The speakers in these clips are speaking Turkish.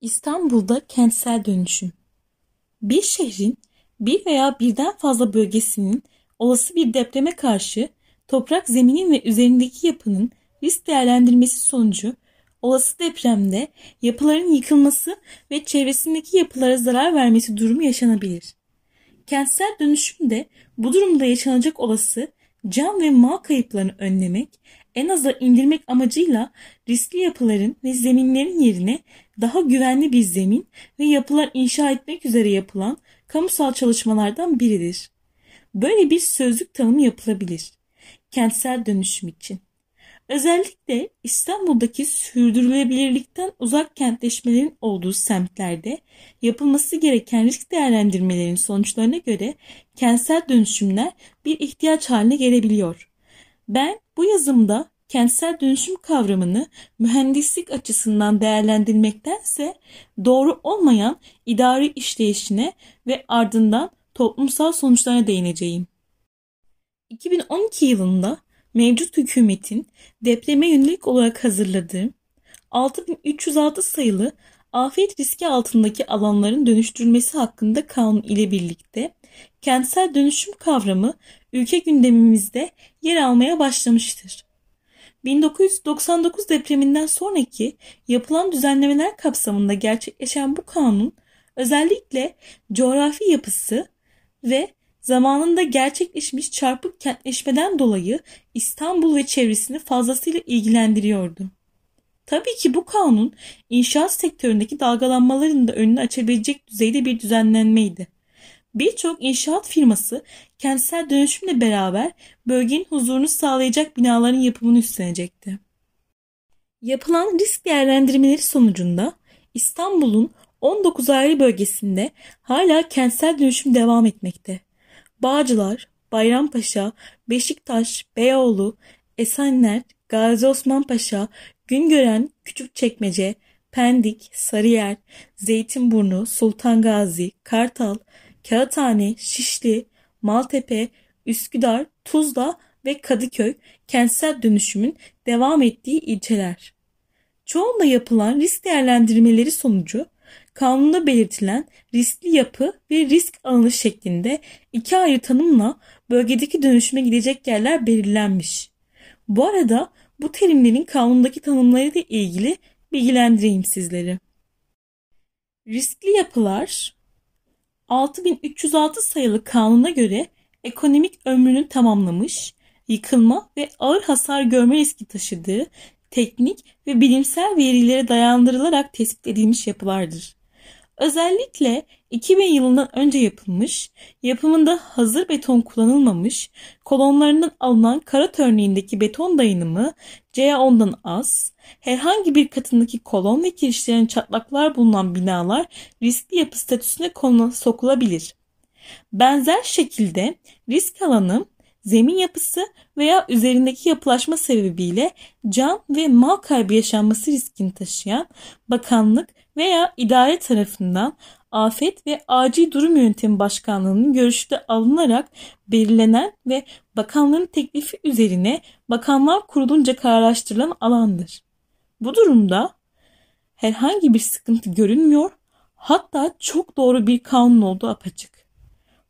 İstanbul'da kentsel dönüşüm. Bir şehrin bir veya birden fazla bölgesinin olası bir depreme karşı toprak zeminin ve üzerindeki yapının risk değerlendirmesi sonucu olası depremde yapıların yıkılması ve çevresindeki yapılara zarar vermesi durumu yaşanabilir. Kentsel dönüşüm de bu durumda yaşanacak olası can ve mal kayıplarını önlemek, en aza indirmek amacıyla riskli yapıların ve zeminlerin yerine daha güvenli bir zemin ve yapılar inşa etmek üzere yapılan kamusal çalışmalardan biridir. Böyle bir sözlük tanımı yapılabilir. Kentsel dönüşüm için. Özellikle İstanbul'daki sürdürülebilirlikten uzak kentleşmelerin olduğu semtlerde yapılması gereken risk değerlendirmelerin sonuçlarına göre kentsel dönüşümler bir ihtiyaç haline gelebiliyor. Ben bu yazımda kentsel dönüşüm kavramını mühendislik açısından değerlendirmektense doğru olmayan idari işleyişine ve ardından toplumsal sonuçlarına değineceğim. 2012 yılında mevcut hükümetin depreme yönelik olarak hazırladığı 6306 sayılı afet riski altındaki alanların dönüştürülmesi hakkında kanun ile birlikte kentsel dönüşüm kavramı ülke gündemimizde yer almaya başlamıştır. 1999 depreminden sonraki yapılan düzenlemeler kapsamında gerçekleşen bu kanun özellikle coğrafi yapısı ve zamanında gerçekleşmiş çarpık kentleşmeden dolayı İstanbul ve çevresini fazlasıyla ilgilendiriyordu. Tabii ki bu kanun inşaat sektöründeki dalgalanmaların da önünü açabilecek düzeyde bir düzenlenmeydi. Birçok inşaat firması kentsel dönüşümle beraber bölgenin huzurunu sağlayacak binaların yapımını üstlenecekti. Yapılan risk değerlendirmeleri sonucunda İstanbul'un 19 ayrı bölgesinde hala kentsel dönüşüm devam etmekte. Bağcılar, Bayrampaşa, Beşiktaş, Beyoğlu, Esenler, Gazi Osman Güngören, Küçükçekmece, Pendik, Sarıyer, Zeytinburnu, Sultan Gazi, Kartal, Kağıthane, Şişli, Maltepe, Üsküdar, Tuzla ve Kadıköy kentsel dönüşümün devam ettiği ilçeler. Çoğunda yapılan risk değerlendirmeleri sonucu kanunda belirtilen riskli yapı ve risk alanı şeklinde iki ayrı tanımla bölgedeki dönüşüme gidecek yerler belirlenmiş. Bu arada bu terimlerin kanundaki tanımları ile ilgili bilgilendireyim sizleri. Riskli yapılar 6306 sayılı kanuna göre ekonomik ömrünü tamamlamış, yıkılma ve ağır hasar görme riski taşıdığı teknik ve bilimsel verilere dayandırılarak tespit edilmiş yapılardır. Özellikle 2000 yılından önce yapılmış, yapımında hazır beton kullanılmamış, kolonlarından alınan karat örneğindeki beton dayanımı CA10'dan az, herhangi bir katındaki kolon ve kirişlerin çatlaklar bulunan binalar riskli yapı statüsüne konu sokulabilir. Benzer şekilde risk alanı zemin yapısı veya üzerindeki yapılaşma sebebiyle can ve mal kaybı yaşanması riskini taşıyan bakanlık veya idare tarafından Afet ve Acil Durum Yönetimi Başkanlığı'nın görüşü de alınarak belirlenen ve bakanlığın teklifi üzerine bakanlar kurulunca kararlaştırılan alandır. Bu durumda herhangi bir sıkıntı görünmüyor hatta çok doğru bir kanun olduğu apaçık.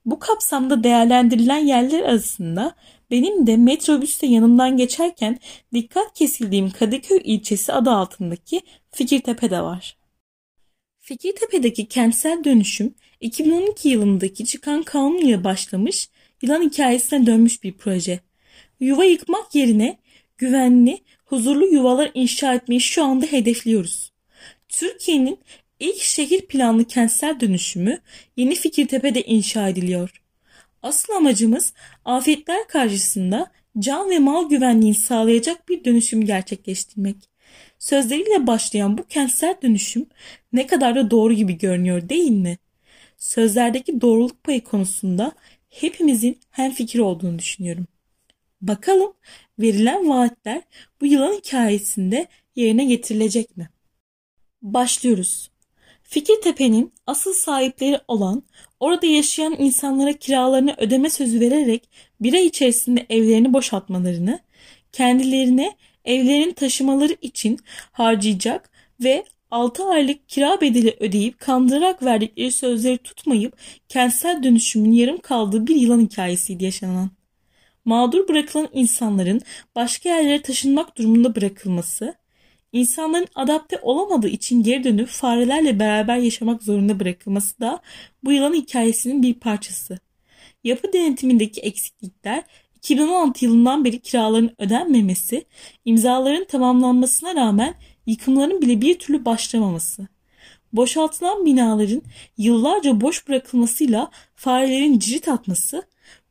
Bu kapsamda değerlendirilen yerler arasında benim de metrobüste yanımdan geçerken dikkat kesildiğim Kadıköy ilçesi adı altındaki Fikirtepe de var. Fikirtepe'deki kentsel dönüşüm 2012 yılındaki çıkan kanun ile başlamış, yılan hikayesine dönmüş bir proje. Yuva yıkmak yerine güvenli, huzurlu yuvalar inşa etmeyi şu anda hedefliyoruz. Türkiye'nin ilk şehir planlı kentsel dönüşümü Yeni Fikirtepe'de inşa ediliyor. Asıl amacımız afetler karşısında can ve mal güvenliğini sağlayacak bir dönüşüm gerçekleştirmek. Sözleriyle başlayan bu kentsel dönüşüm ne kadar da doğru gibi görünüyor değil mi? Sözlerdeki doğruluk payı konusunda hepimizin hemfikir olduğunu düşünüyorum. Bakalım verilen vaatler bu yılan hikayesinde yerine getirilecek mi? Başlıyoruz. Fikirtepe'nin asıl sahipleri olan orada yaşayan insanlara kiralarını ödeme sözü vererek bir ay içerisinde evlerini boşaltmalarını, kendilerine evlerin taşımaları için harcayacak ve 6 aylık kira bedeli ödeyip kandırarak verdikleri sözleri tutmayıp kentsel dönüşümün yarım kaldığı bir yılan hikayesiydi yaşanan. Mağdur bırakılan insanların başka yerlere taşınmak durumunda bırakılması, insanların adapte olamadığı için geri dönüp farelerle beraber yaşamak zorunda bırakılması da bu yılan hikayesinin bir parçası. Yapı denetimindeki eksiklikler 2016 yılından beri kiraların ödenmemesi, imzaların tamamlanmasına rağmen yıkımların bile bir türlü başlamaması. Boşaltılan binaların yıllarca boş bırakılmasıyla farelerin cirit atması,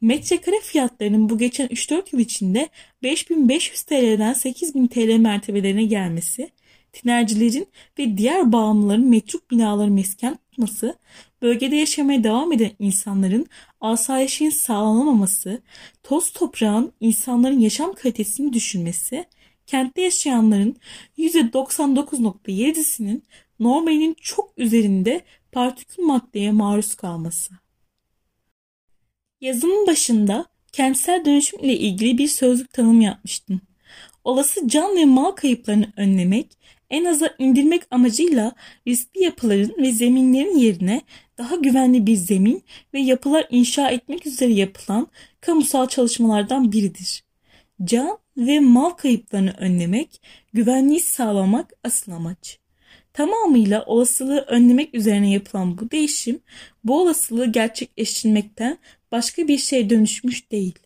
metrekare fiyatlarının bu geçen 3-4 yıl içinde 5500 TL'den 8000 TL mertebelerine gelmesi, tinercilerin ve diğer bağımlıların metruk binaları mesken tutması, bölgede yaşamaya devam eden insanların asayişin sağlanamaması, toz toprağın insanların yaşam kalitesini düşürmesi, kentte yaşayanların %99.7'sinin normalinin çok üzerinde partikül maddeye maruz kalması. Yazımın başında kentsel dönüşüm ile ilgili bir sözlük tanım yapmıştım. Olası can ve mal kayıplarını önlemek, en aza indirmek amacıyla riskli yapıların ve zeminlerin yerine daha güvenli bir zemin ve yapılar inşa etmek üzere yapılan kamusal çalışmalardan biridir. Can ve mal kayıplarını önlemek, güvenliği sağlamak asıl amaç. Tamamıyla olasılığı önlemek üzerine yapılan bu değişim, bu olasılığı gerçekleştirmekten başka bir şey dönüşmüş değil.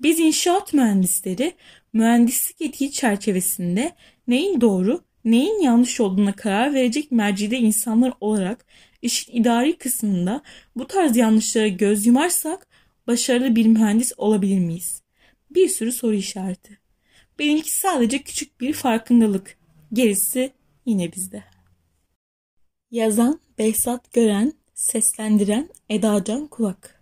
Biz inşaat mühendisleri mühendislik etiği çerçevesinde neyin doğru, neyin yanlış olduğuna karar verecek mercide insanlar olarak işin idari kısmında bu tarz yanlışlara göz yumarsak başarılı bir mühendis olabilir miyiz? Bir sürü soru işareti. Benimki sadece küçük bir farkındalık. Gerisi yine bizde. Yazan Behzat Gören, seslendiren Eda Can Kulak.